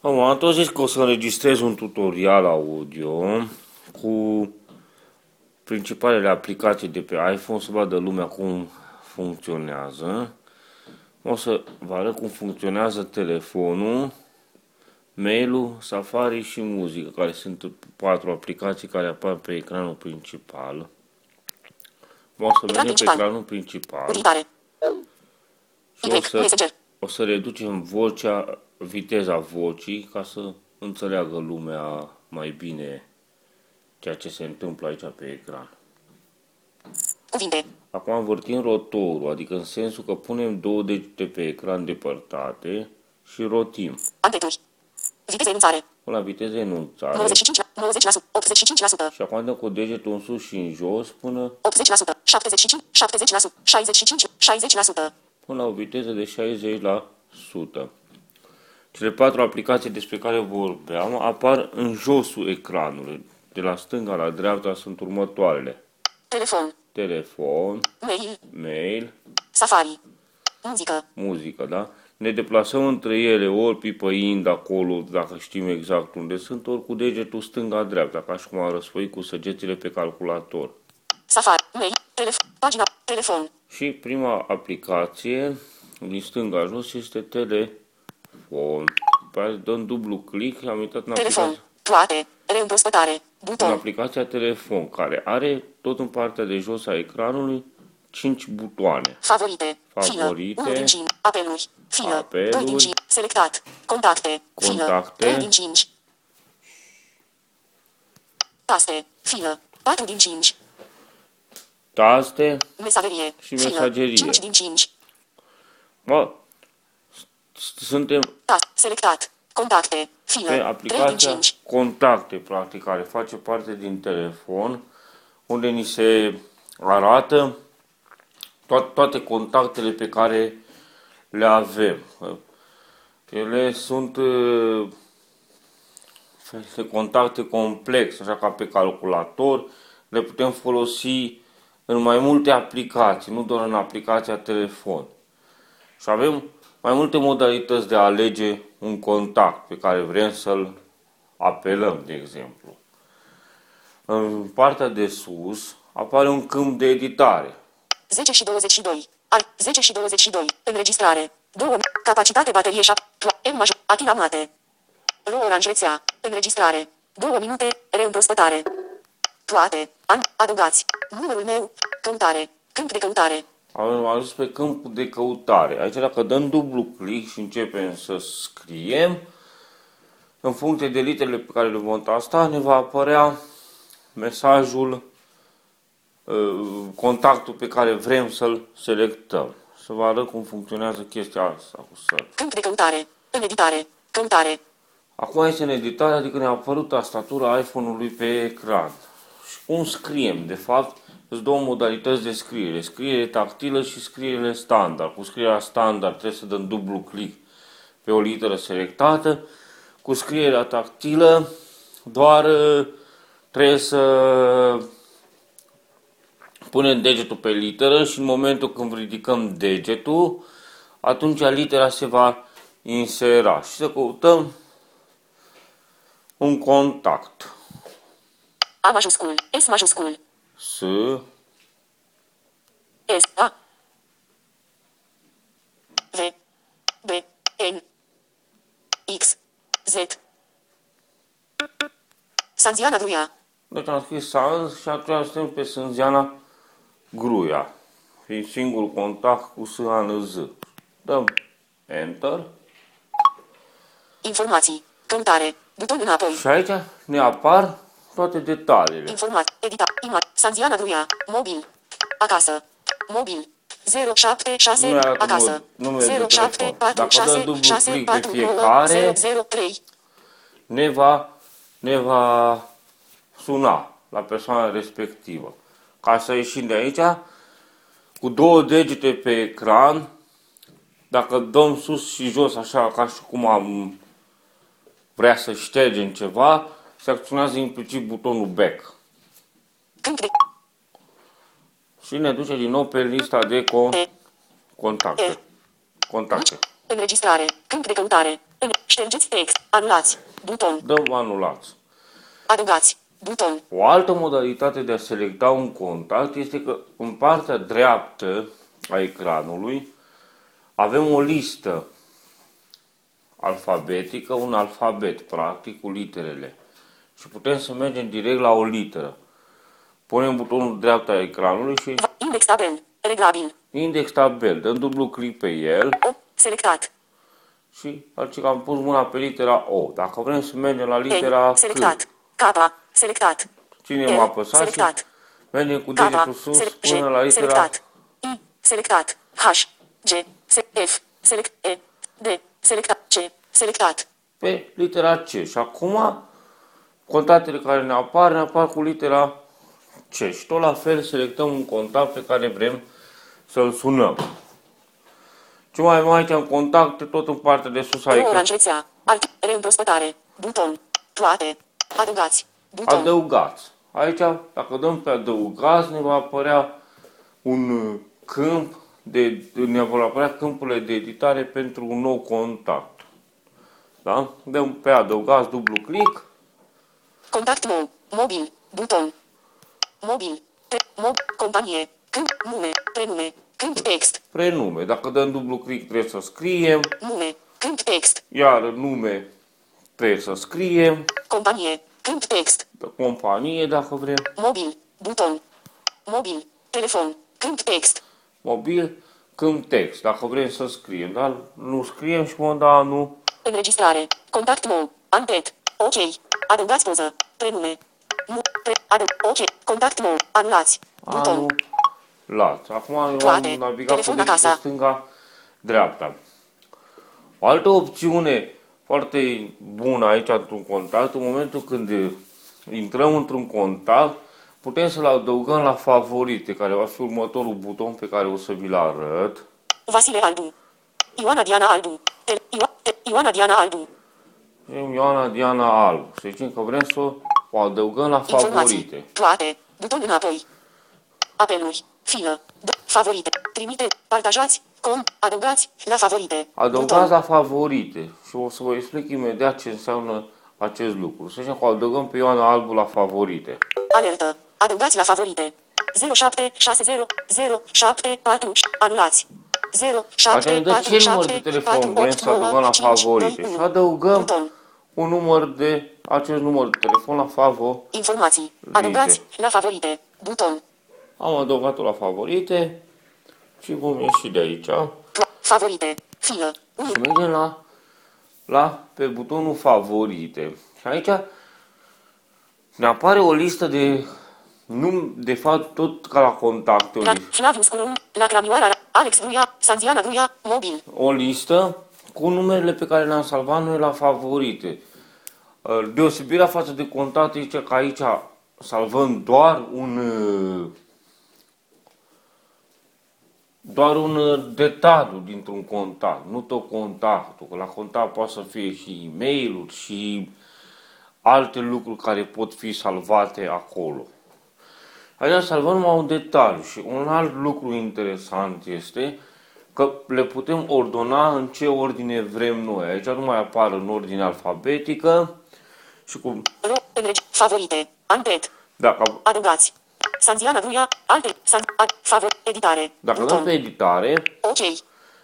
Am tot zis că o să înregistrez un tutorial audio cu principalele aplicații de pe iPhone, să vadă lumea cum funcționează. O să vă arăt cum funcționează telefonul, mail-ul, Safari și muzică, care sunt patru aplicații care apar pe ecranul principal. O să venim pe ecranul principal. Și o să, o să reducem vocea, viteza vocii, ca să înțeleagă lumea mai bine ceea ce se întâmplă aici pe ecran. Cuvinte. Acum învârtim rotorul, adică în sensul că punem două degete pe ecran depărtate și rotim. Ampleturi. Viteză enunțare. Până la viteză enunțare. 95, 90%, 85%. Și acum dăm cu degetul în sus și în jos până... 80%, 75, 70%, 65, 60%. Până la o viteză de 60%. Cele patru aplicații despre care vorbeam apar în josul ecranului. De la stânga la dreapta sunt următoarele. Telefon. Telefon. Mail. Mail. Safari. Muzică. Muzică, da? Ne deplasăm între ele, ori pipăind acolo, dacă știm exact unde sunt, ori cu degetul stânga-dreapta, ca și cum am răsfăit cu săgețile pe calculator. Safari. Mail. Telefon. Pagina. Telefon. Și prima aplicație, din stânga jos, este telefon. Pe dăm dublu click, am uitat în Telefon. aplicație. Toate. Reîmprospătare. în Buton. aplicația telefon, care are tot în partea de jos a ecranului 5 butoane. Favorite. Favorite. Filă. 1 din 5. Apeluri. Filă. Apeluri. 2 din 5. Selectat. Contacte. Filă. Contacte. 3 din 5. Taste. Filă. 4 din 5. Taste Mesagerie. Și Filă. mesagerie. 5 din 5. Mă, s- suntem Tast. Selectat. Contacte. Filă. pe 3 din aplicația 5. Contacte, practic, care face parte din telefon, unde ni se arată to- toate contactele pe care le avem. Ele sunt uh, fel de contacte complexe, așa ca pe calculator, le putem folosi în mai multe aplicații, nu doar în aplicația telefon. Și avem mai multe modalități de a alege un contact pe care vrem să-l apelăm, de exemplu. În partea de sus apare un câmp de editare. 10 și 22. Ai 10 și 22. Înregistrare. 2. Capacitate baterie 7. M major. Atina mate. Ro oranj rețea. Înregistrare. 2 minute. Reîmprospătare. Toate. An. Adăugați. Numărul meu. Căutare. Câmp de căutare. Am ajuns pe câmpul de căutare. Aici dacă dăm dublu click și începem să scriem, în funcție de literele pe care le vom tasta, ne va apărea mesajul, uh, contactul pe care vrem să-l selectăm. Să vă arăt cum funcționează chestia asta cu search. Câmp de căutare. În editare. Căutare. Acum este în editare, adică ne-a apărut tastatura iPhone-ului pe ecran. Și cum scriem? De fapt, sunt două modalități de scriere. Scriere tactilă și scriere standard. Cu scrierea standard trebuie să dăm dublu click pe o literă selectată. Cu scrierea tactilă doar uh, trebuie să punem degetul pe literă și în momentul când ridicăm degetul, atunci litera se va insera și să căutăm un contact. A majuscul. S majuscul. S, S. A. V. B. N. X. Z. Sanziana Gruia. deci am scris Sans și atunci suntem pe Sânziana Gruia. Fiind singurul contact cu S, A, N, Z. Dăm Enter Informații. Căutare. Buton înapoi. și aici ne apar toate detaliile. Informat. Edita. Ima. Sanziana Gruia. Mobil. Acasă. Mobil. 076 Nu arată acasă. mod- numele de telefon. 0746 Dacă dăm dublu 6 click pe 4 fiecare- 003. ne va, ne va suna la persoana respectivă. Ca să ieșim de aici, cu două degete pe ecran, dacă dăm sus și jos, așa ca și cum am vrea să ștergem ceva, se acționează implicit butonul back. Câmp de Și ne duce din nou pe lista de con- contacte. Contacte. înregistrare. Câmp de căutare. În- Ștergeți text. Anulați. Buton. Dăm anulați. Adăugați. Buton. O altă modalitate de a selecta un contact este că în partea dreaptă a ecranului avem o listă alfabetică, un alfabet, practic, cu literele. Și putem să mergem direct la o literă. Punem butonul dreapta a ecranului și Va- Index tabel. Reglabil. index tabel, dăm dublu click pe el O. Selectat. și face că am pus mâna pe litera O. Dacă vrem să mergem la N. litera C, Selectat. K. Selectat. ținem L. apăsat și Selectat. mergem cu K. degetul sus Select- până la G. litera Selectat. I. Selectat. H. G. Se- F. Select. E. D. Selectat. C. Selectat. pe litera C. Și acum contactele care ne apar, ne apar cu litera C. Și tot la fel selectăm un contact pe care vrem să-l sunăm. Ce mai avem aici în contacte, tot în partea de sus a Orange ecranului. rețea. Alt. Reîmprospătare. Buton. Toate. Adăugați. Buton. Adăugați. Aici, dacă dăm pe adăugați, ne va apărea un uh, câmp, de, ne vor apărea câmpurile de editare pentru un nou contact. Da? Dăm pe adăugați, dublu click, Contact nou. Mobil. Buton. Mobil. Te, mob. Companie. Câmp. Nume. Prenume. Câmp text. prenume. Dacă dăm dublu click, trebuie să scriem, Nume. Câmp text. iar nume trebuie să scriem, Companie. Câmp text. companie dacă vrem, Mobil. Buton. Mobil. Telefon. Câmp text. mobil, câmp text, dacă vrem să scriem, dar nu scriem și vom da nu. Înregistrare. Contact nou. Antet. Ok. Adăugați poză. Prenume. Nu. Pre, adăug. Ok. Contact nou. Anulați. Buton. Anul lat. Acum eu am Toate. navigat cu Telefon degetul acasă. stânga, dreapta. O altă opțiune foarte bună aici într-un contact, în momentul când eh, intrăm într-un contact, putem să-l adăugăm la favorite, care va fi următorul buton pe care o să vi-l arăt. Vasile Albu. Ioana Diana Albu. Te, Io, te, Ioana Diana Albu. Zicem Ioana Diana Albu. Să zicem că vrem să o adăugăm la Informații. favorite. Toate. Buton înapoi. Apeluri. Filă. D- favorite. Trimite. Partajați. Com. Adăugați. La favorite. Adăugați la favorite și o să vă explic imediat ce înseamnă acest lucru. Să zicem că o adăugăm pe Ioana Albu la favorite. Alertă. Adăugați la favorite. 0760 074 Anulați. 07 Așa ne dă ce număr de telefon vrem să adăugăm la favorite. Și adăugăm Buton. un număr de acest număr de telefon la favorite. Informații. Adăugați la favorite. Buton. Am adăugat-o la favorite și vom ieși de aici. Pla- Favorite. Filă. Și mergem la, la pe butonul favorite. Și aici ne apare o listă de num, de fapt tot ca la contacte, o La listă. Flavius Curum. La Cramioara. Alex Gruia. Sanziana Gruia. Mobil. o listă cu numerele pe care le-am salvat noi la favorite. Uh, Deosebirea față de contacte zice că aici salvăm doar un uh, doar un uh, detaliu dintr-un contact, nu tot contactul, că la contact poate să fie și e mail și alte lucruri care pot fi salvate acolo. Aici salvăm numai un detaliu și un alt lucru interesant este că le putem ordona în ce ordine vrem noi. Aici nu mai apar în ordine alfabetică și cu, Ro. Înregi. Favorite. Antet. dacă, Adăugați. Sanziana Gruia. Alte. San. Ad, favor. Editare. dacă Buton. dăm pe editare, Ok.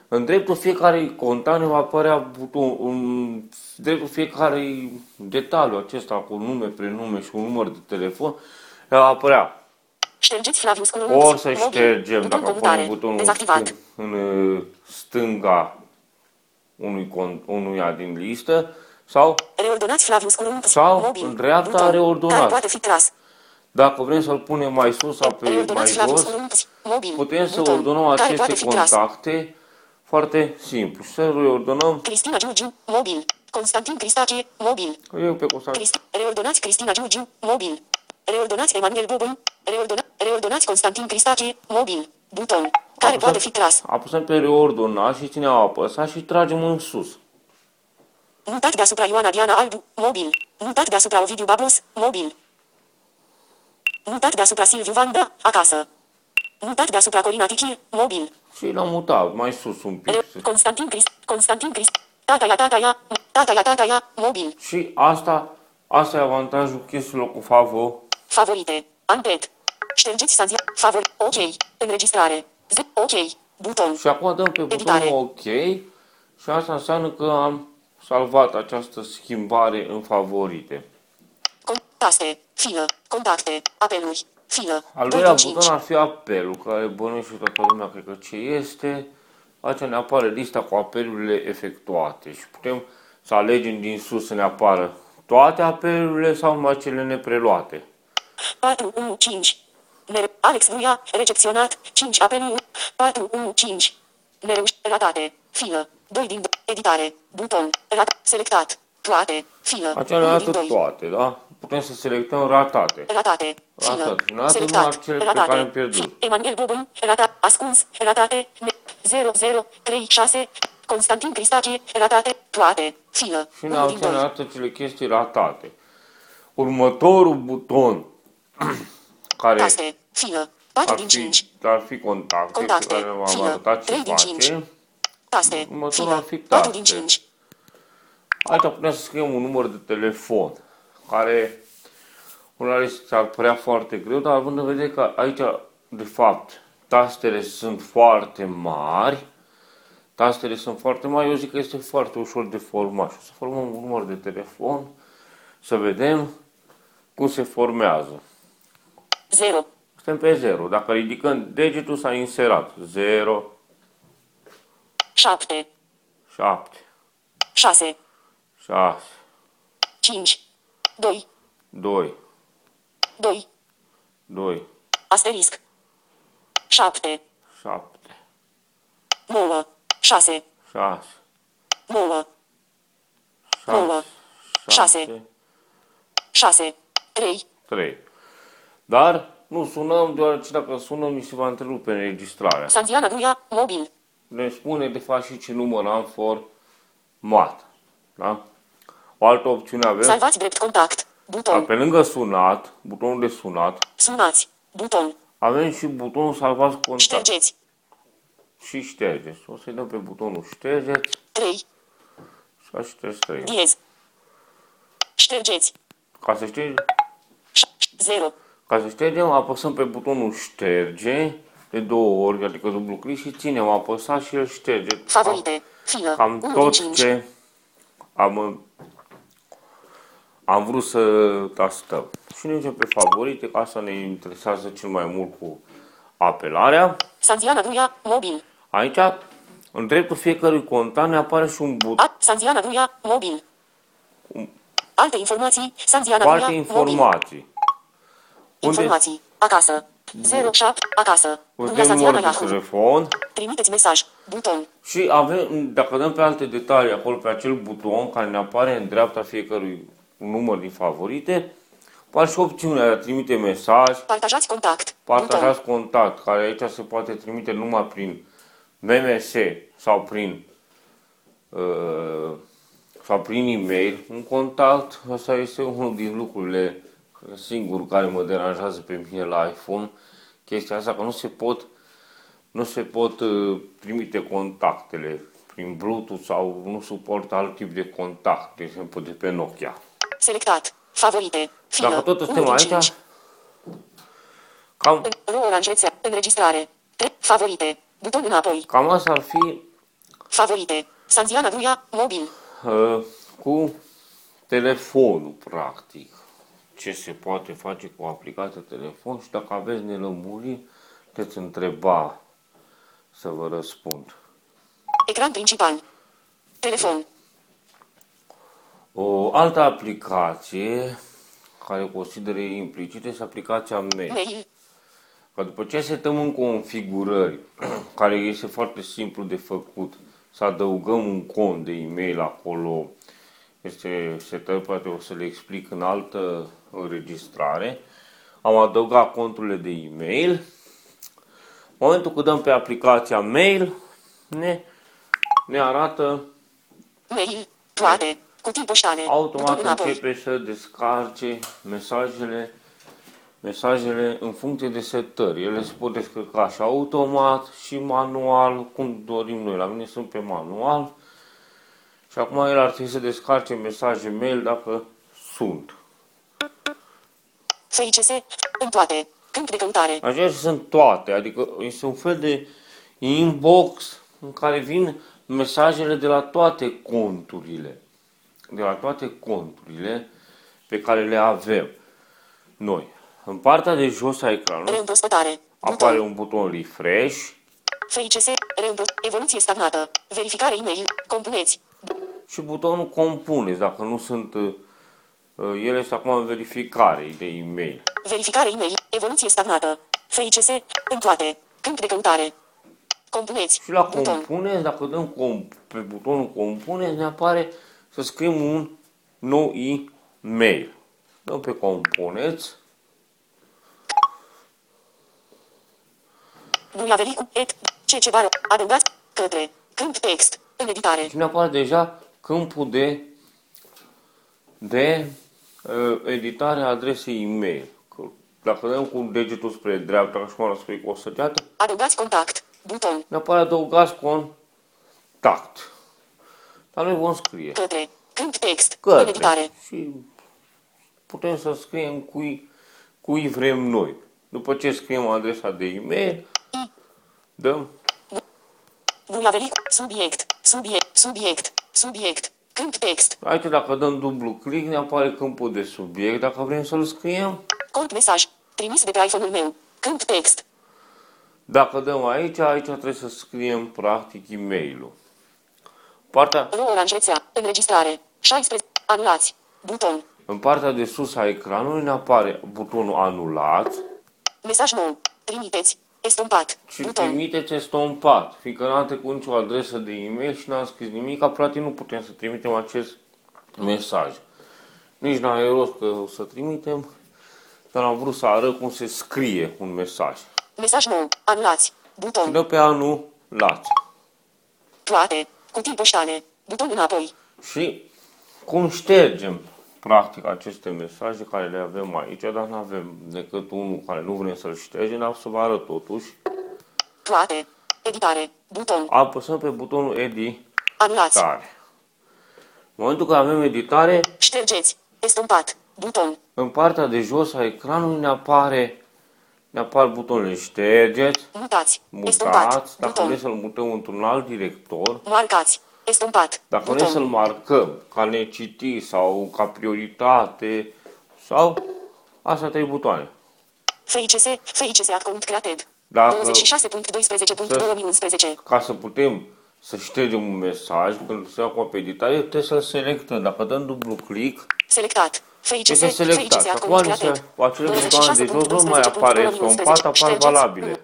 în dreptul fiecare contact ne va apărea buton, un, dreptul fiecare detaliu acesta cu nume, prenume și un număr de telefon, ne va apărea Ștergeți Flavius Curum. Ori să Mobil. ștergem, Buton dacă comutare. punem butonul Dezactivat. stâng- în uh, stânga unui, con- unuia din listă, sau Reordonați Flavius Curum. Sau Mobil. în dreapta Buton. reordonați. Care poate fi tras. dacă vrem să-l punem mai sus sau pe mai Reordonați Flavius jos, Curum. Mobil. putem să Buton. ordonăm Care aceste poate fi tras. contacte foarte simplu. Și să reordonăm, Cristina Giurgiu. Mobil. Constantin Cristache. Mobil. eu pe contact, Cristi- reordonați Cristina Giurgiu. Mobil. Reordonați Emanuel Bobon. Reordona- reordonați Constantin Cristache. Mobil. Buton. Care poate fi tras. apăsăm pe reordona și ținem apăsat și tragem în sus. Mutat deasupra Ioana Diana Albu. Mobil. Mutat deasupra Ovidiu Babos. Mobil. Mutat deasupra Silviu Vanda. Acasă. Mutat deasupra Corina Tichir. Mobil. Și l-am mutat mai sus un pic. Re- Constantin Crist. Constantin Crist. Tata ia, tata ia, tata ia, tata ia, mobil, Și asta, asta e avantajul chestiilor cu favor. favorite, ampet. Ștergeți Sanzia, favori, ok, înregistrare, Z, ok, buton, Și acum dăm pe Editare. butonul OK și asta înseamnă că am salvat această schimbare în favorite. con, taste, filă, contacte, apeluri, filă, Al 2 doilea din 5, buton ar fi apelul, care bănuiește toată lumea, cred că ce este. Aici ne apare lista cu apelurile efectuate și putem să alegem din sus să ne apară toate apelurile sau numai cele nepreluate. 4, 1, 5. Mere- Alex Vuia, recepționat, 5 apeluri, 4, 1, 5. Nereuș- ratate, filă, 2 din editare, buton, rat, selectat, toate, filă, Aici ne 1 din arată 2. toate, da? Putem să selectăm ratate. Ratate, filă, Ratate. Ne arată selectat, numai cele pe ratate, care am pierdut. Emanuel Bobon, ratat, ascuns, ratate, ne- 0, 0, 3, 6, Constantin Cristache, ratate, toate, filă, Și ne 1 din arată, ne 2. arată cele chestii ratate. Următorul buton care Taste, filă, 4 ar din fi, 5. ar fi contacte, Contacte, pe care le-am filă, arătat ce trei din cinci. face. Taste, Următorul ar filă, fi 4 din taste. 5. Aici putem să scriem un număr de telefon, care unele ți-ar părea foarte greu, dar având în vedere că aici, de fapt, tastele sunt foarte mari, tastele sunt foarte mari, eu zic că este foarte ușor de format. Și o să formăm un număr de telefon, să vedem cum se formează. 0, Suntem pe 0. Dacă ridicăm degetul, s-a inserat. 0, 7, 7, 6, 6, 5, 2, 2, 2, 2, asterisc, 7, 7, 9, 6, 6, 9, 6, Șase. 6, 3, 3. Dar nu sunăm, deoarece dacă sunăm, mi se va întrerupe înregistrarea. Sanziana Duia, mobil, Ne spune de fapt și ce număr am format. Da? O altă opțiune avem, salvați drept contact, dar buton, pe lângă sunat, butonul de sunat, sunați, buton, avem și butonul salvați contact. Ștergeți, și ștergeți. O să-i dăm pe butonul ștergeți. 3, și a șters 3. diez, ștergeți, Ca să ștergem, 0, ca să ștergem, apăsăm pe butonul șterge de două ori, adică dublu click și ținem apăsat și el șterge. favorite, filă, Cam 1 din tot 5, ce am, am vrut să tastăm. Și ne ducem pe favorite, că asta ne interesează cel mai mult cu apelarea. Sanziana Duia, mobil, Aici, în dreptul fiecărui contact ne apare și un buton a, Sanziana Duia, mobil, alte informații, Sanziana cu Duia, alte mobil, informații. Unde informații, acasă, 07, acasă, Duia putem Sanziana număr de Yahoo, telefon trimiteți mesaj, buton, și avem, dacă dăm pe alte detalii acolo pe acel buton care ne apare în dreapta fiecărui număr din favorite, apare și opțiunea de a trimite mesaj, partajați contact, buton, partajați contact, care aici se poate trimite numai prin MMS sau prin uh, sau prin e-mail. Un contact. Asta este unul din lucrurile singur care mă deranjează pe mine la iPhone. Chestia asta că nu se pot nu se pot uh, trimite contactele prin Bluetooth sau nu suportă alt tip de contact, de exemplu de pe Nokia. selectat, favorite, filă, Dacă tot 1 suntem din aici, 5, cam, Ro orange rețea, înregistrare, Tre- favorite, buton înapoi, cam asta ar fi favorite, Sanziana Duia, mobil, uh, cu telefonul, practic. Ce se poate face cu o aplicație telefon și dacă aveți nelămuriri, puteți întreba să vă răspund. ecran principal, telefon, O altă aplicație care consider implicit este aplicația Mail. mail, Că după ce setăm în configurări, care este foarte simplu de făcut, să adăugăm un cont de e-mail acolo, este setări, poate o să le explic în altă înregistrare. Am adăugat conturile de e-mail. În momentul când dăm pe aplicația mail, ne, ne arată mail, toate, cutii poștale, buton automat înapoi, începe să descarce mesajele mesajele în funcție de setări. Ele se pot descărca și automat și manual, cum dorim noi. La mine sunt pe manual Și acum el ar trebui să descarce mesaje mail dacă sunt. FICS. În toate. Câmp de căutare. Așa sunt toate, adică este un fel de inbox în care vin mesajele de la toate conturile. De la toate conturile pe care le avem noi. În partea de jos a ecranului Reîmprospătare. apare Buton. un buton refresh FICS. Reîmpros... Evoluție stagnată. Verificare e-mail. Compuneți. și butonul compuneți, dacă nu sunt uh, ele sunt acum în verificare de e-mail. Verificare e-mail. Evoluție stagnată. FICS. În toate. Câmp de căutare. Compuneți. Și la Buton. compuneți, dacă dăm com- pe butonul compuneți, ne apare să scriem un nou e-mail. Dăm pe compuneți Bulavericu. Et. Ce ceva. Adăugați. Către. Câmp text. În editare. și ne apare deja câmpul de, de uh, editare a adresei e-mail. Că Dacă dăm cu degetul spre dreapta, ca și cum ar scrie cu o săgeată, Adăugați contact. Buton. ne apare adăugați contact. Dar noi vom scrie Către. Câmp text. În editare. către și putem să scriem cui, cui vrem noi. După ce scriem adresa de e-mail, dăm Bulavericu. Subiect. Subiect. Subiect. Subiect. Câmp text. Aici dacă dăm dublu click ne apare câmpul de subiect dacă vrem să-l scriem. Cont mesaj. Trimis de pe iPhone-ul meu. Câmp text. Dacă dăm aici, aici trebuie să scriem practic e-mail-ul. Partea, Ro oranj rețea. Înregistrare. 16. Anulați. Buton. în partea de sus a ecranului ne apare butonul anulat Mesaj nou. Trimiteți. Estompat. și Buton. trimiteți estompat. Fiindcă n-am trecut nicio adresă de e-mail și n-am scris nimic, practic nu putem să trimitem acest mesaj. Nici n-are rost că o să trimitem, dar am vrut să arăt cum se scrie un mesaj. Mesaj nou. Anulați. Și Buton. dă pe anulat. Toate. Cutii poștale. Buton înapoi. Și cum ștergem practic aceste mesaje care le avem aici, dar nu avem decât unul care nu vrem să-l ștergem, dar o să vă arăt totuși. Toate. Editare. Buton. Apăsăm pe butonul editare. Anulați. În momentul când avem editare, Ștergeți. Estompat. Buton. în partea de jos a ecranului ne apare ne apar butonele ștergeți, Mutați. Estompat. mutați, dacă vrem Buton. să-l mutăm într-un alt director, Marcați. Estompat. dacă vrem să-l Buton. marcăm ca necitit sau ca prioritate sau astea trei butoane. FICS. FICS account created. Dacă- 26.12.2011. ca să putem să ștergem un mesaj, când se acum pe editare, trebuie să-l selectăm. Dacă dăm dublu click, Selectat. FICS. este selectat. FICS Acum account ni se, created. acele butoane de jos nu mai apare estompat, apar Ștergeți. valabile.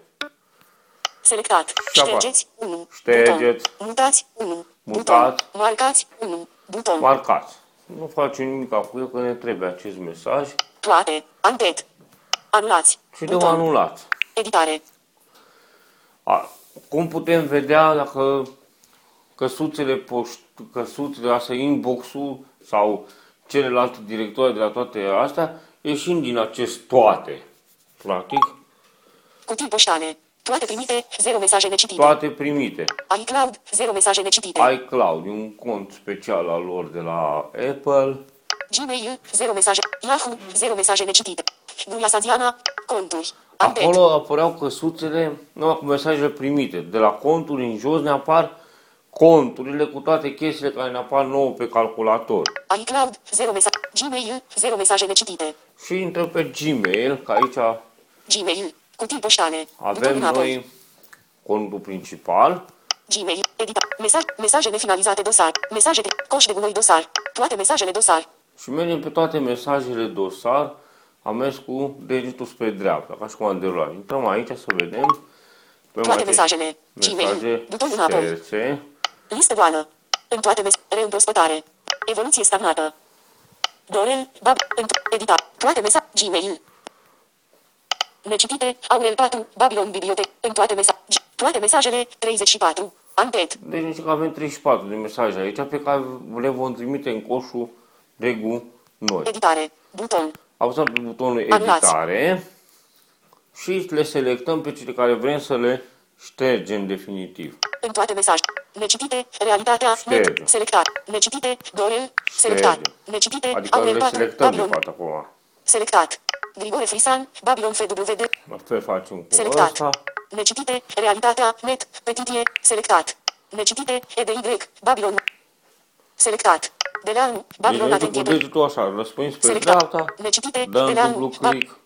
Selectat. Și apar. Ștergeți 1. Ștergeți. Buton. Mutați 1. Mutați. Buton. Marcați 1. Buton. Marcați. Nu facem nimic cu el, că ne trebuie acest mesaj Toate. Antet. Anulați. și dăm Buton. anulat. Editare. A, cum putem vedea dacă căsuțele, poșt, căsuțele astea, inbox-ul sau celelalte directoare de la toate astea, ieșind din acest toate, practic, Cutii poștale. Toate primite. 0 mesaje necitite. toate primite. iCloud. 0 mesaje necitite. iCloud e un cont special al lor de la Apple. Gmail. 0 mesaje. Yahoo. 0 mesaje necitite. Gula Saziana. Conturi. Antet. Acolo apăreau căsuțele, numai cu mesajele primite. De la conturi în jos ne apar conturile cu toate chestiile care ne apar nouă pe calculator. iCloud. 0 mesaje. Gmail. 0 mesaje necitite. Și intrăm pe Gmail, că aici Gmail. Cutii poștale. avem Buton înapoi. noi contul principal. Gmail. Edita. Mesaj. Mesaje nefinalizate dosar. Mesaje de. Coș de gunoi dosar. Toate mesajele dosar. Și mergem pe toate mesajele dosar. Am mers cu degetul spre dreapta, ca și cum am derulat. Intrăm aici să vedem. Pe Toate mesajele. Gmail. Mesaje Buton înapoi. șterse. Listă goală. În toate mes... Reîmprospătare. Evoluție stagnată. Dorel. Bab. Înt- edita. Toate mesaje. Gmail. Necitite. Aurel 4. Babylon Bibliotec. În toate mesaje. Toate mesajele. 34. Antet. Deci zice că avem 34 de mesaje aici pe care le vom trimite în coșul de noi. Editare. Buton. Apăsăm pe butonul Anulați. editare și le selectăm pe cele care vrem să le ștergem definitiv. În toate mesaje. Necitite. Realitatea. Șterge. Net. Selectat. Necitite. Dorel. Selectat. Șterge. Necitite. Adică Aurel le 4. selectăm de Babylon. fapt acum. Selectat. Grigore Frisan. Babylon FWD. La fel facem cu Selectat. ăsta. Necitite. Realitatea. Net. Petitie. Selectat. Necitite. EDY. Babylon. Selectat. Deleanu. Deci Babylon merge cu atenție. degetul așa, răspânzi pe Selectat. dreapta, Necitite. dăm Deleanu. dublu Ba- click,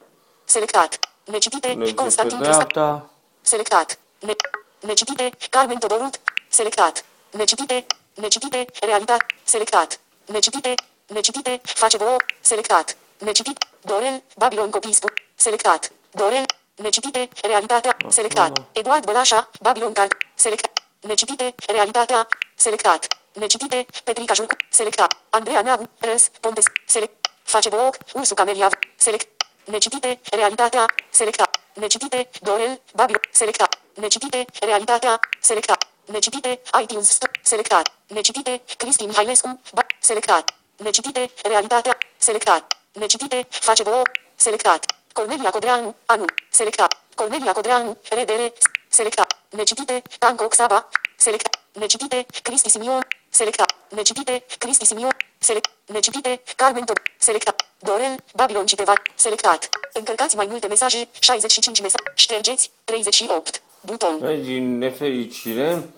Selectat. Necitite. merge pe Constantin Cristian. dreapta, Selectat. Ne, necitite. Carmen Todorut. Selectat. Necitite. Necitite. Realitate. Selectat. Necitite. Necitite. Face vouă. Selectat. Necitit. Dorel. Babylon copii spu. Selectat. Dorel. Necitite. Realitatea. Selectat. Eduard Bălașa. Babylon Cal. Selectat. Necitite. Realitatea. Selectat. Necitite. Petrica Juc. Selectat. Andreea Neagu. Răs. Pontes. Select. Face vouă. Ursu Camelia. Select. Necitite, realitatea, selectat. Necitite, Dorel, Babylon, selectat. Necitite, realitatea, selectat. Necitite, iTunes Store, selectat. Necitite, Cristi Mihailescu, ba, selectat. Necitite, realitatea, selectat. Necitite, face vouă, selectat. Cornelia Codreanu, anul, selectat. Cornelia Codreanu, redere, selectat. Necitite, Tanco Xaba, selectat. Necitite, Cristi Simion, selectat. Necitite, Cristi Simion, select. Necitite, Carmen Top, selectat. Dorel, Babylon Citeva, selectat. Încărcați mai multe mesaje, 65 mesaje, ștergeți, 38. Buton. Deci, din nefericire,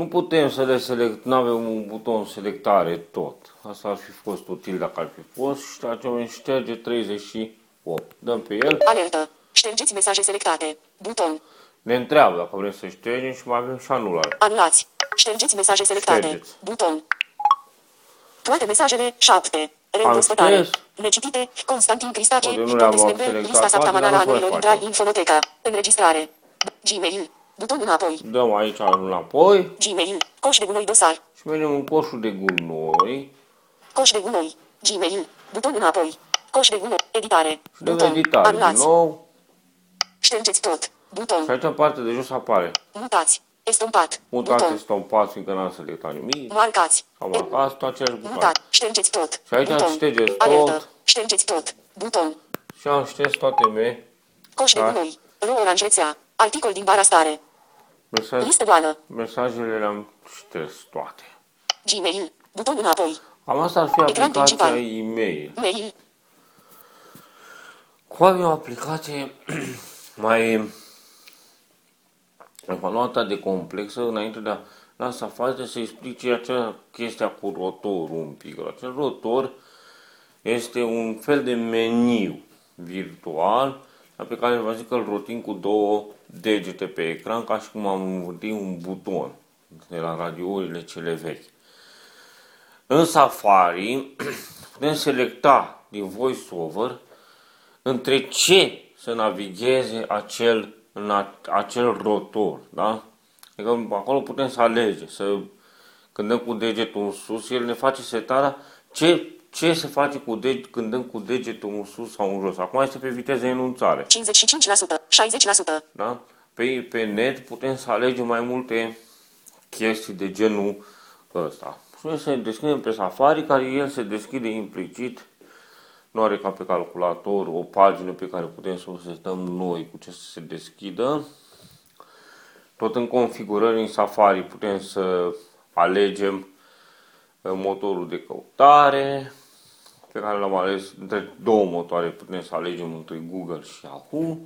nu putem să le select, nu avem un buton selectare tot. Asta ar fi fost util dacă ar fi fost și facem șterge 38. Dăm pe el, Alertă. Ștergeți mesaje selectate. Buton. ne întreabă dacă vrem să ștergem și mai avem și anulare. Anulați. Ștergeți mesaje selectate. Ștergeți. Buton. Toate mesajele 7. Reînvățătare. șters. Necitite. Constantin Cristache. Poate nu Buton le-am despre selectat Lista toate, săptămânală dar a nu mai anurilor facem. Intrai în fonoteca. Înregistrare. Gmail. Buton înapoi. Dăm aici înapoi Gmail. Coș de gunoi dosar. și mergem în coșul de gunoi Coș de gunoi. Gmail. Buton înapoi. Coș de gunoi. Editare. și dăm Buton. editare din Anulați. nou Ștergeți tot. Buton. și aici în partea de jos apare Mutați. Estompat. mutați Buton. estompat, fiindcă n-am selectat nimic, Marcați. am marcat tot aceleași butoane. Mutat. Ștergeți tot. Și aici Buton. ștergeți Alertă. tot. Ștergeți tot. Buton. Și am șters toate me, Coș de Da. gunoi. Ro oranj rețea. Articol din bara stare. Mesaj, Listă goală. mesajele le-am șters toate. Gmail. Buton înapoi. Am asta ar fi Ecran aplicația principal. e-mail. Mail. Cu avem o aplicație mai evaluată de complexă înainte de a la Safari să explice acea chestia cu rotorul un pic. Acel rotor este un fel de meniu virtual pe care vă zic că îl rotim cu două degete pe ecran ca și cum am învârtit un buton de la radiourile cele vechi. În Safari putem selecta din VoiceOver între ce să navigheze acel, în a, acel rotor, da? Adică acolo putem să alege, să când dăm cu degetul în sus, el ne face setarea ce, ce se face cu deg, când dăm cu degetul în sus sau în jos. Acum este pe viteză enunțare. 55%. 60%. Da? Pe, pe net putem să alegem mai multe chestii de genul ăsta. Și noi să deschidem pe Safari, care el se deschide implicit, nu are ca pe calculator o pagină pe care putem să o setăm noi cu ce să se deschidă. Tot în configurări în Safari putem să alegem uh, motorul de căutare, pe care l-am ales între două motoare, putem să alegem între Google și Yahoo.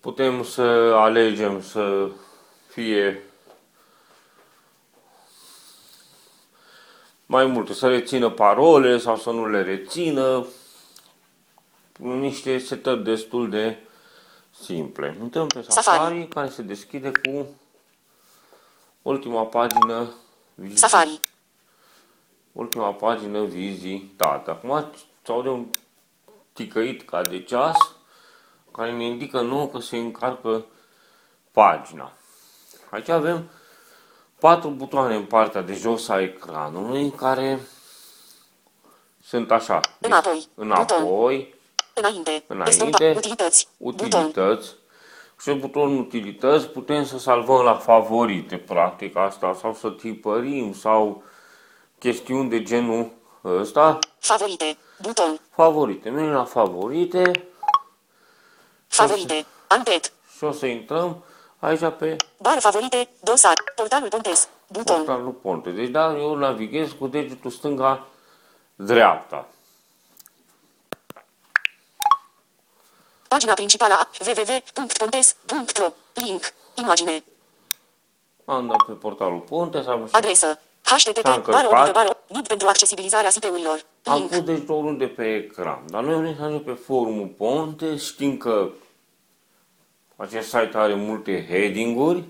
Putem să alegem să fie mai multe, să rețină parole sau să nu le rețină. Niște setări destul de simple. Intrăm pe Safari, Safari. care se deschide cu ultima pagină vizi- Safari. Ultima pagină vizitată. Acum se aude un ticăit ca de ceas care ne indică nouă că se încarcă pagina. Aici avem patru butoane în partea de jos a ecranului care sunt așa. Deci, Înapoi. Înapoi, Înainte. Înainte. Estompa. Utilități. Buton. utilități. Și în butonul utilități putem să salvăm la favorite, practic asta, sau să tipărim, sau chestiuni de genul ăsta. Favorite. Buton. Favorite. Mergem la favorite Favorite. Antet. și o să intrăm. aici pe Bară favorite, dosar, portalul Pontes, buton, portalul Ponte. Deci da, eu navighez cu degetul stânga dreapta. pagina principală a www.pontes.ro, link, imagine, Am dat pe portalul Ponte, am, adresă, http, S-a încărcat. bară omită, bară, ghid pentru accesibilizarea site-urilor, am link, pus degetul oriunde pe ecran. Dar noi vrem să ajungem pe forumul Ponte, știm că acest site are multe heading-uri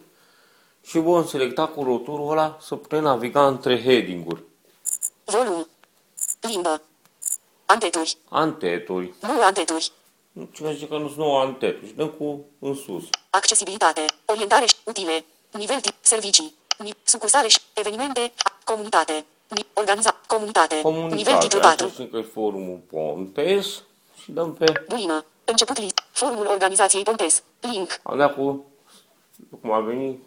și vom selecta cu rotorul ăla să putem naviga între heading-uri. volum, limbă, anteturi, Anteturi. nu anteturi, Nu cine zice că nu sunt nouă anteturi. Și dăm cu în sus. accesibilitate, orientare și utile, nivel tip, servicii, ni, sucursale și evenimente, comunitate, ni, organiza, comunitate, nivel Comunitate. titlu Asta 4, știm că e forumul Pontes și dăm pe... Buină. Început list. Forumul organizației Pontes. Link. Am dat cu, cum a venit,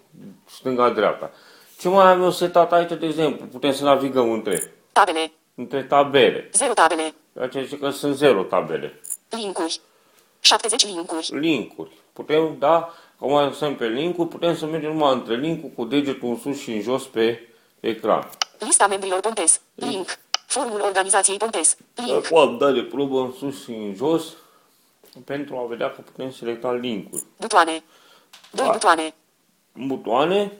stânga-dreapta. Ce mai am eu setat aici, de exemplu? Putem să navigăm între, Tabele. între tabele. 0 tabele. Aceea zice că sunt zero tabele. Linkuri. 70 linkuri. Linkuri. Putem, da, acum sunt pe linkuri, putem să mergem numai între linkuri cu degetul în sus și în jos pe ecran. Lista membrilor Pontes. Link. Forumul organizației Pontes. Link. Acum am dat de probă în sus și în jos pentru a vedea că putem selecta linkuri. Butoane. 2 Da. butoane. Butoane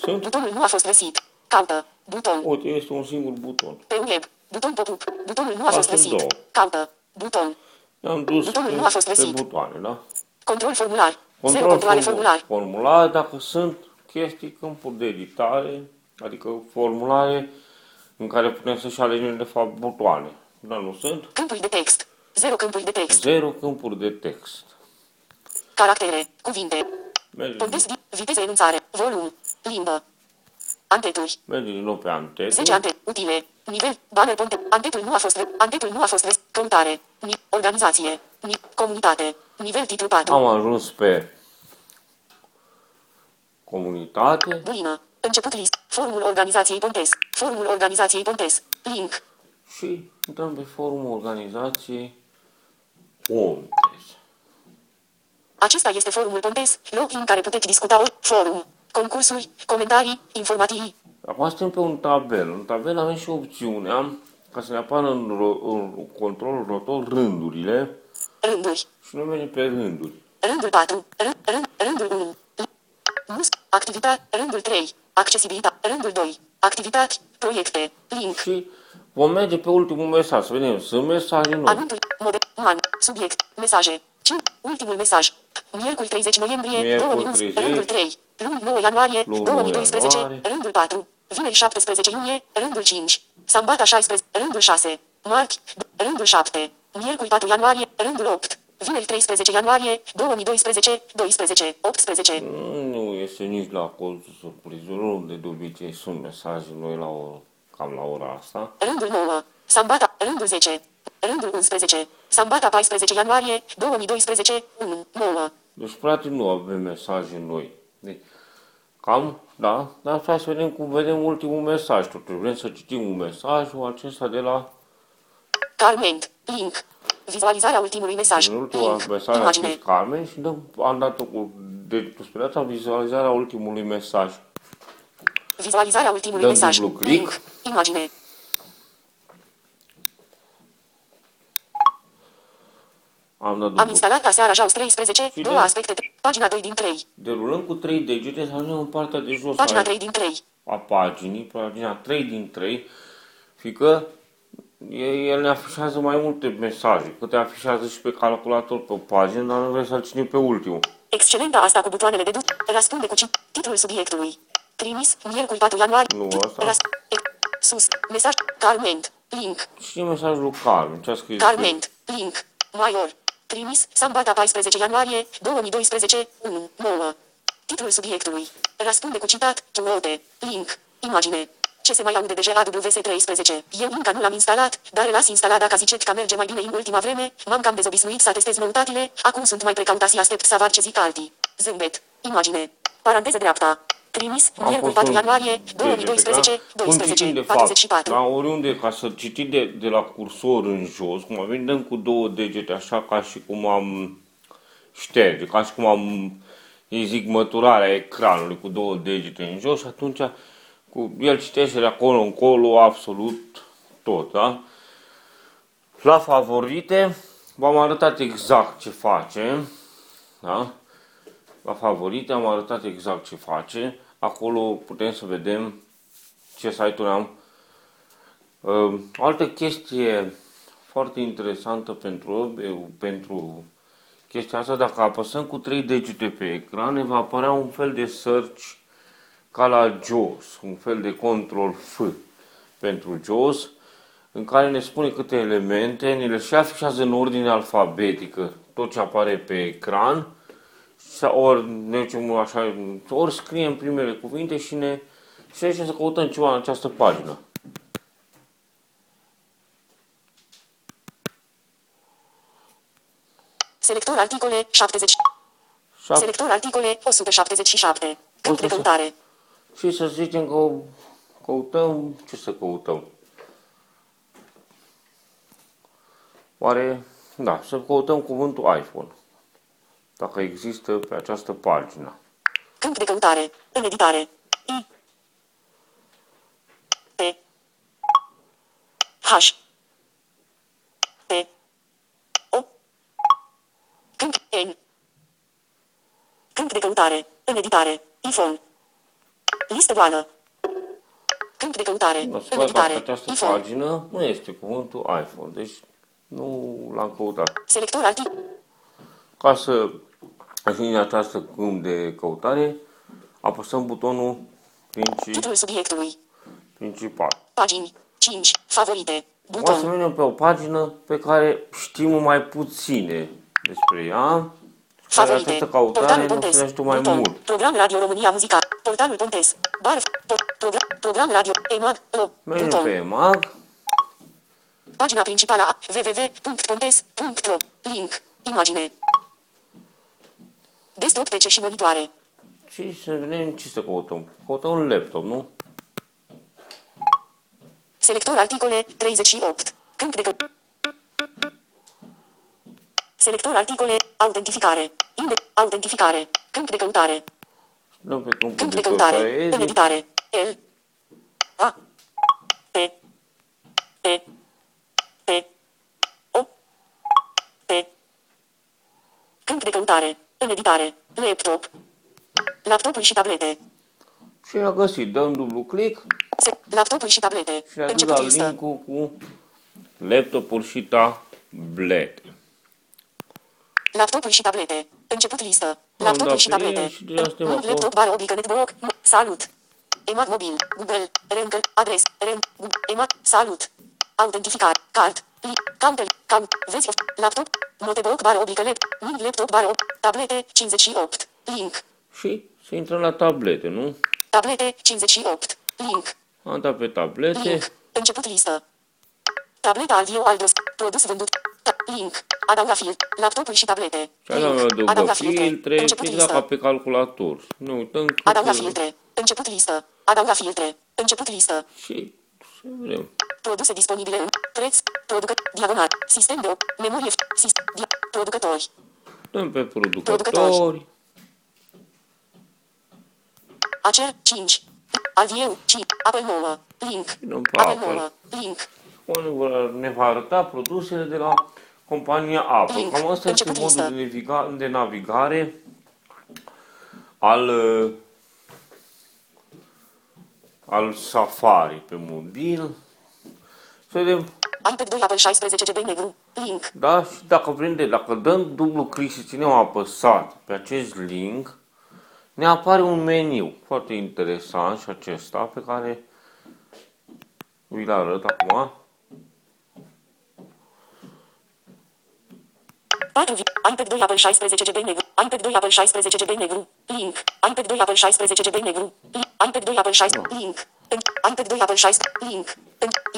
sunt, Butonul nu a fost găsit. Caută. Buton. uite, este un singur buton. Pe web. Buton pop-up. Butonul nu a fost Asta sunt găsit. două. Caută. Buton. I-am dus Butonul pe, nu a fost pe găsit. butoane, da? Control formular. 0 Control controle formular. formular. formular, dacă sunt chestii, câmpuri de editare, adică formulare în care putem să-și alegem de fapt butoane. Dar nu sunt. Câmpuri de text. 0 câmpuri de text. Zero câmpuri de text. Caractere. Cuvinte. Mergem, Pontes. vi- Viteză enunțare. Volum. Limbă. Anteturi. mergem din nou pe antet. 10 ante, utile, nivel, banner ponte, antetul nu a fost, re- antetul nu a fost, res- căutare, ni, organizație, ni, comunitate, nivel titlu 4, Am ajuns pe comunitate. buină, început list, forumul organizației Pontes, forumul organizației Pontes, link, și intrăm pe forumul organizației Pontes. acesta este forumul Pontes, loc în care puteți discuta ori, forum, concursuri, comentarii, informații, Acum suntem pe un tabel. În tabel avem și opțiunea ca să ne apară în, ro- în controlul rotor rândurile rânduri, și noi mergem pe rânduri. rândul 4, rând, rând, rândul 1, mus, activitate, rândul 3, accesibilitate, rândul 2, activitate, proiecte, link, Și vom merge pe ultimul mesaj, să vedem, sunt mesaje noi. Anunțul, model, man, subiect, mesaje, 5, ultimul mesaj, miercuri 30 noiembrie, Miercuri 2011, 30, rândul 3, luni 9 ianuarie, luni 9 2012, ianuarie. rândul 4, vineri 17 iunie, rândul 5, sambata 16, rândul 6, marți, rândul 7, miercuri 4 ianuarie, rândul 8, vineri 13 ianuarie, 2012, 12, 18, Nu este nici la colțul surprizilor, unde de obicei sunt mesaje noi la o, cam la ora asta. rândul 9, sambata, rândul 10, rândul 11, sambata 14 ianuarie, 2012, 1, 9. Deci, practic, nu avem mesaje noi. Deci, cam, da, dar hai să vedem cum vedem ultimul mesaj. Totuși, vrem să citim un mesajul acesta de la Carment. Link. Vizualizarea ultimului mesaj. în ultimul Link. mesaj a Imagine. scris Carmen și dăm, am dat cu degetul spre data vizualizarea ultimului mesaj. Vizualizarea ultimului Dăm mesaj. dublu click. Link. Imagine. Am dat Am dublu. instalat aseară JAWS 13, Și două de- aspecte. Pagina 2 din 3. Derulăm cu trei degete să ajungem în partea de jos Pagina a, 3 din 3. a paginii, pagina 3 din 3, fiindcă e- el ne afișează mai multe mesaje. Câte afișează și pe calculator pe o pagină, dar nu vrem să-l citim pe ultimul. Excelenta asta cu butoanele de dus. Răspunde cu cit- titlul subiectului. Trimis, miercuri 4 ianuarie. Nu, asta. Răs- e- sus. Mesaj. Carment. Link. Și mesajul lui Carmen, ce a scris? Carment. Link. Maior. Trimis, sambata 14 ianuarie, 2012, 1, 9. Titlul subiectului. Răspunde cu citat, note, link, imagine. Ce se mai aude de GAWS 13? Eu încă nu l-am instalat, dar las instalat dacă ziceți că merge mai bine în ultima vreme, m-am cam dezobișnuit să testez noutatele, acum sunt mai precaută și aștept să vad ce zic alții. Zâmbet. Imagine. Paranteză dreapta. Trimis, Am miercuri fost 4 un ianuarie, degete, 2012, da? Cum 12, citim, de fapt, 44. la oriunde, ca să citim de, de la cursor în jos, cum avem, dăm cu două degete, așa ca și cum am șterge, ca și cum am îi zic măturarea ecranului cu două degete în jos și atunci cu, el citește de acolo încolo absolut tot, da? La favorite v-am arătat exact ce face, da? La favorite am arătat exact ce face. Acolo putem să vedem ce site-uri am. Uh, altă chestie foarte interesantă pentru, pentru chestia asta, dacă apăsăm cu 3 degete pe ecran, ne va apărea un fel de search ca la JAWS, un fel de control F pentru JAWS, în care ne spune câte elemente, ne le și afișează în ordine alfabetică tot ce apare pe ecran, ori, ne așa, ori scriem primele cuvinte și ne și să căutăm ceva în această pagină. Selector articole 70. Șap- Selector articole 177. Câmp de căutare. Și să zicem că căutăm, ce să căutăm? Oare, da, să căutăm cuvântul iPhone. Dacă există pe această pagină. Câmp de căutare. În editare. I. P. H. P. O. Câmp N. Câmp de căutare. În editare. iPhone. Listă goală. Câmp de căutare. În editare. Pe această iPhone. pagină nu este cuvântul iPhone, deci nu l-am căutat. Selector articol. Ca să în această câmp de căutare, apăsăm butonul Titlul subiectului. principal. Pagini. 5. Favorite. Buton. O să venim pe o pagină pe care știm mai puține despre ea. Favorite. Această căutare nu se știu mai Buton. mult. Program Radio România Muzica. Portalul Pontes. Bar. Program, program Radio. EMAG. Lo. Mergem pe EMAG. Pagina principală a www.pontes.ro Link. Imagine. Desktop PC și monitoare. Și să vedem ce să căutăm. Căutăm un laptop, nu? Selector articole 38. Câmp de căutare. Selector articole. Autentificare. Inde. Autentificare. Câmp de căutare. Dăm pe câmpul Câmp de căutare. În editare. L. A. P. P. P. O. P. Câmp de căutare. În editare. Laptop. Laptopul și tablete. Și l-a găsit. Dăm dublu click. Laptopul și tablete. Și a dat link-ul cu laptopul și tablete. Laptopul și tablete. Început listă. Laptopul și tablete. Laptop bar oblică network. Salut. EMAG mobil. Google. Renkel. Adres. Rem. EMAG. Salut. Autentificare. Card. Counter. Count. Vezi. Laptop. Notebook bar oblică lap. Link laptop bar Tablete 58. Link. Și să intrăm la tablete, nu? Tablete 58. Link. Am dat pe tablete. Link. Început listă. Tableta Alvio Aldos. Produs vândut. Link. Adauga filtre. Laptopul și tablete. Și adauga filtre. Filtre ca pe calculator. Ne uităm. Adauga filtre. Început listă. Adauga filtre. Început listă. Și să vedem. Produse disponibile în preț, producă, diagonal, sistem de memorie, sistem, dia, producători. Dăm pe producători. producători. Acer 5. Alvieu 5. Apple 9. Link. Apple 9. Link. Ne va arăta produsele de la compania Apple. Link. Cam asta este modul de, naviga, de navigare al al Safari pe mobil. Să vedem. iPad 2 Apple 16 GB negru. Link. Da, și dacă prinde, dacă dăm dublu click și ținem apăsat pe acest link, ne apare un meniu foarte interesant și acesta pe care vi-l arăt acum. 4. iPad 2 Apple 16 GB negru. iPad 2 Apple 16 GB negru. Link. iPad 2 Apple 16 GB negru. iPad 2 Apple 16 link. iPad 2 Apple 16 link.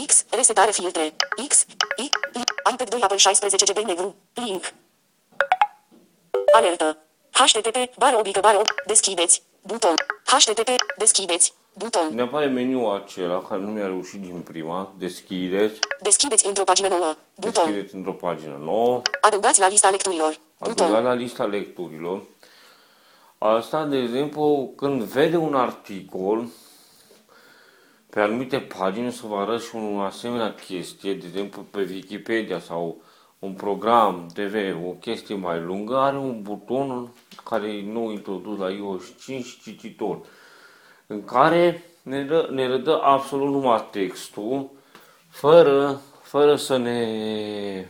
X resetare filtre. X I iPad 2 Apple 16 GB negru. Link. Alertă. HTTP, bară oblică, bară, deschideți, buton, HTTP, deschideți, buton. Ne apare meniul acela care nu mi-a reușit din prima, deschideți. Deschideți într-o pagină nouă, buton. Deschideți într-o pagină nouă. Adăugați la lista lecturilor, buton. Adăugați la lista lecturilor. Asta, de exemplu, când vede un articol pe anumite pagini să vă arăt și o asemenea chestie, de exemplu pe Wikipedia sau un program TV, o chestie mai lungă, are un buton care e nou introdus la iOS 5, cititor, în care ne, dă, ne redă absolut numai textul, fără, fără să ne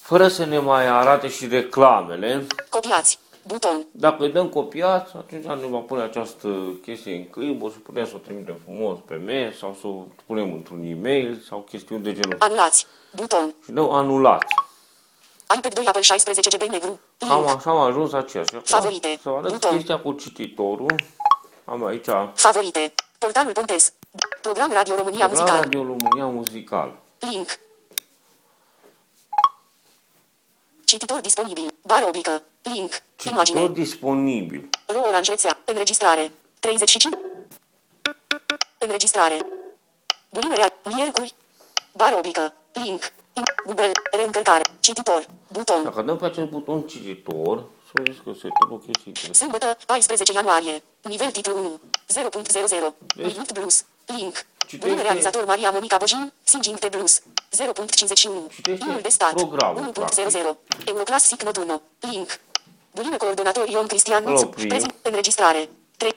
fără să ne mai arate și reclamele. Copiați. Buton. Dacă îi dăm copiat, atunci ne va pune această chestie în clip, o să putem să o trimitem frumos pe mail sau să o punem într-un e-mail sau chestiuni de genul. Anulați. Buton. Și dăm anulat. iPad 2 Apple 16 GB negru. Am Link. așa am ajuns aceea. Și acum Favorite. Să vă arăt Buton. chestia cu cititorul. Am aici Favorite. Portalul Pontes. Program Radio România la Muzical. Radio România Muzical. Link. Cititor disponibil. Bară oblică. Link. Cititor Imagine. disponibil. Ro oranj rețea. Înregistrare. 35. Înregistrare. Buline real. Miercuri. Bară oblică. Link. Google. Reîncărcare. Cititor. Buton. Dacă dăm pe acest buton cititor, să vedeți că se tot o chestie interesantă. Sâmbătă, 14 ianuarie. Nivel titlu 1. 0.00. Deci- Minut Blues. Link. Citește- Buline realizator Maria Monica Bojin. Singing the Blues. 0.51. Citește Numul de stat. programul, 1.00. Euroclassic Notuno. Link. Buline coordonator Ion Cristian Îl Nuțu. oprim. Prezent. Înregistrare. 3.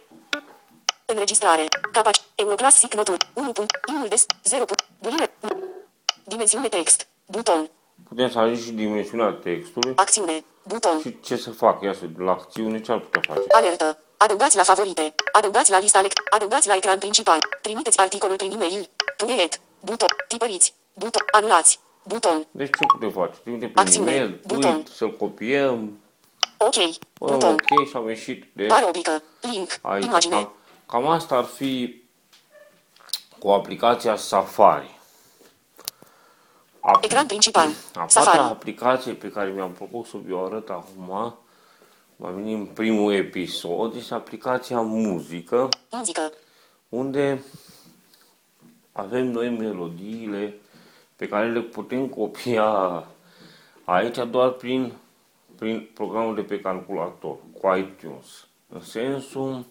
Înregistrare. Capac. Euroclassic Notul. 1. Numul de 0. Buline. Dimensiune text. Buton. Putem să ajungem și dimensiunea textului Acțiune. Buton. și ce să fac. Ia să, la acțiune ce ar putea face. Alertă. Adăugați la favorite. Adăugați la lista lect. Adăugați la ecran principal. Trimiteți articolul prin e-mail. Purelet. Buton. Tipăriți. Buton. Anulați. Buton. Deci ce putem face? Trimite prin Acțiune. e-mail, Buton. tweet, să-l copiem, Ok. Bă, Buton. ok, și am ieșit de Bară oblică. Link. aici. Imagine. Cam, cam asta ar fi cu aplicația Safari. A, Ecran principal. a patra Safari. aplicație pe care mi-am propus să vi-o arăt acum, va veni în primul episod, este aplicația Muzică, Muzică. unde avem noi melodiile pe care le putem copia aici doar prin, prin programul de pe calculator, cu iTunes. În sensul,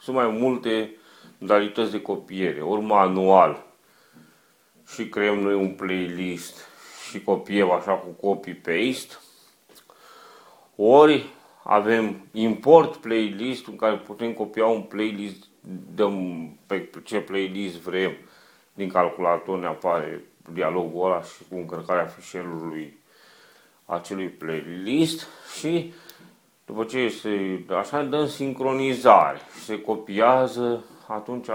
sunt mai multe modalități de copiere, ori manual și creăm noi un playlist și copiem așa cu copy-paste, ori avem import playlist în care putem copia un playlist, dăm pe ce playlist vrem, din calculator ne apare dialogul ăla și cu încărcarea fișierului acelui playlist și după ce este așa dăm sincronizare. Și se copiază atunci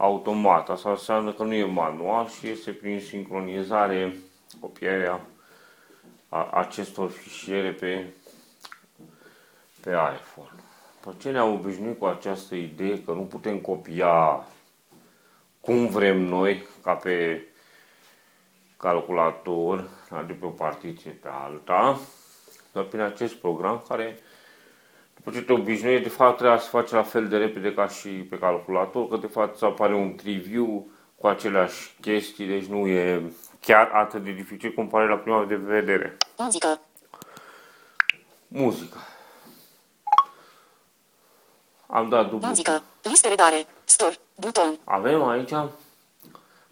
automat. Asta înseamnă că nu e manual și este prin sincronizare copierea a acestor fișiere pe, pe iPhone. După ce ne-am obișnuit cu această idee că nu putem copia cum vrem noi, ca pe calculator, de pe o partiție pe alta, dar prin acest program care, după ce te obișnuiești, de fapt trebuie să faci la fel de repede ca și pe calculator, că de fapt îți apare un triview cu aceleași chestii, deci nu e chiar atât de dificil cum pare la prima de vedere. Muzică. Muzică. Am dat dublu. Muzică. Liste redare. Store. Buton. Avem aici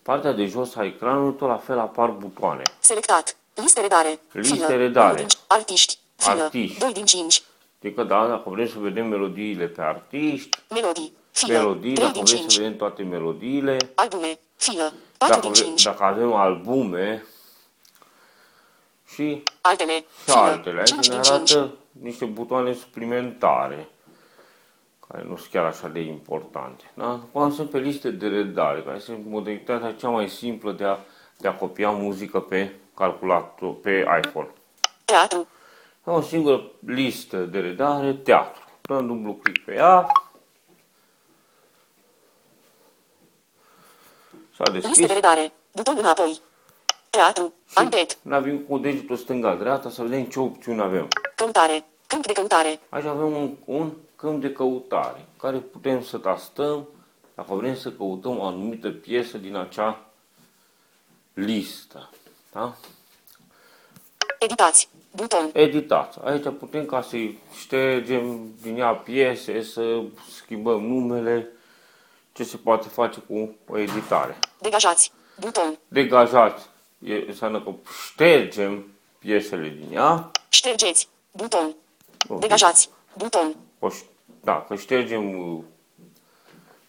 partea de jos a ecranului, tot la fel apar butoane. Selectat. Liste redare. Liste Filă. redare. Unu din- Artiști. Filă. Artiști. 2 din 5. Adică da, dacă vrem să vedem melodiile pe artiști, Melodii. Filă. melodii, 3 dacă din vrem 5. să vedem toate melodiile, Albume. Filă. 4 dacă, din vre- 5. dacă avem albume și, Altele. și Filă. altele. Aici 5 ne din 5. arată niște butoane suplimentare care nu sunt chiar așa de importante. Da? Acum sunt pe liste de redare, care sunt modalitatea cea mai simplă de a, de a copia muzică pe calculator, pe iPhone. Teatru. O singură listă de redare, teatru. Dăm dublu click pe ea. S-a Liste deschis. de redare. Buton înapoi. Teatru. Antet. Navim cu degetul stânga-dreapta să vedem ce opțiuni avem. Căutare. Câmp de căutare. Aici avem un, un câmp de căutare, în care putem să tastăm dacă vrem să căutăm o anumită piesă din acea listă. Da? Editați. Buton. editați. Aici putem ca să ștergem din ea piese, să schimbăm numele, ce se poate face cu o editare. Degajați. Buton. Degajați e, înseamnă că ștergem piesele din ea. Ștergeți. Buton. Nu, Degajați. Buton. O, ș- da, că ștergem uh,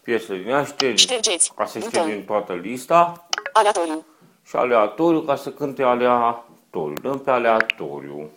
piesele din ea, ștergem, Ștergeți. ca să Buton. ștergem toată lista Aleatoriu. și aleatoriu ca să cânte aleatoriu. Dăm pe aleatoriu.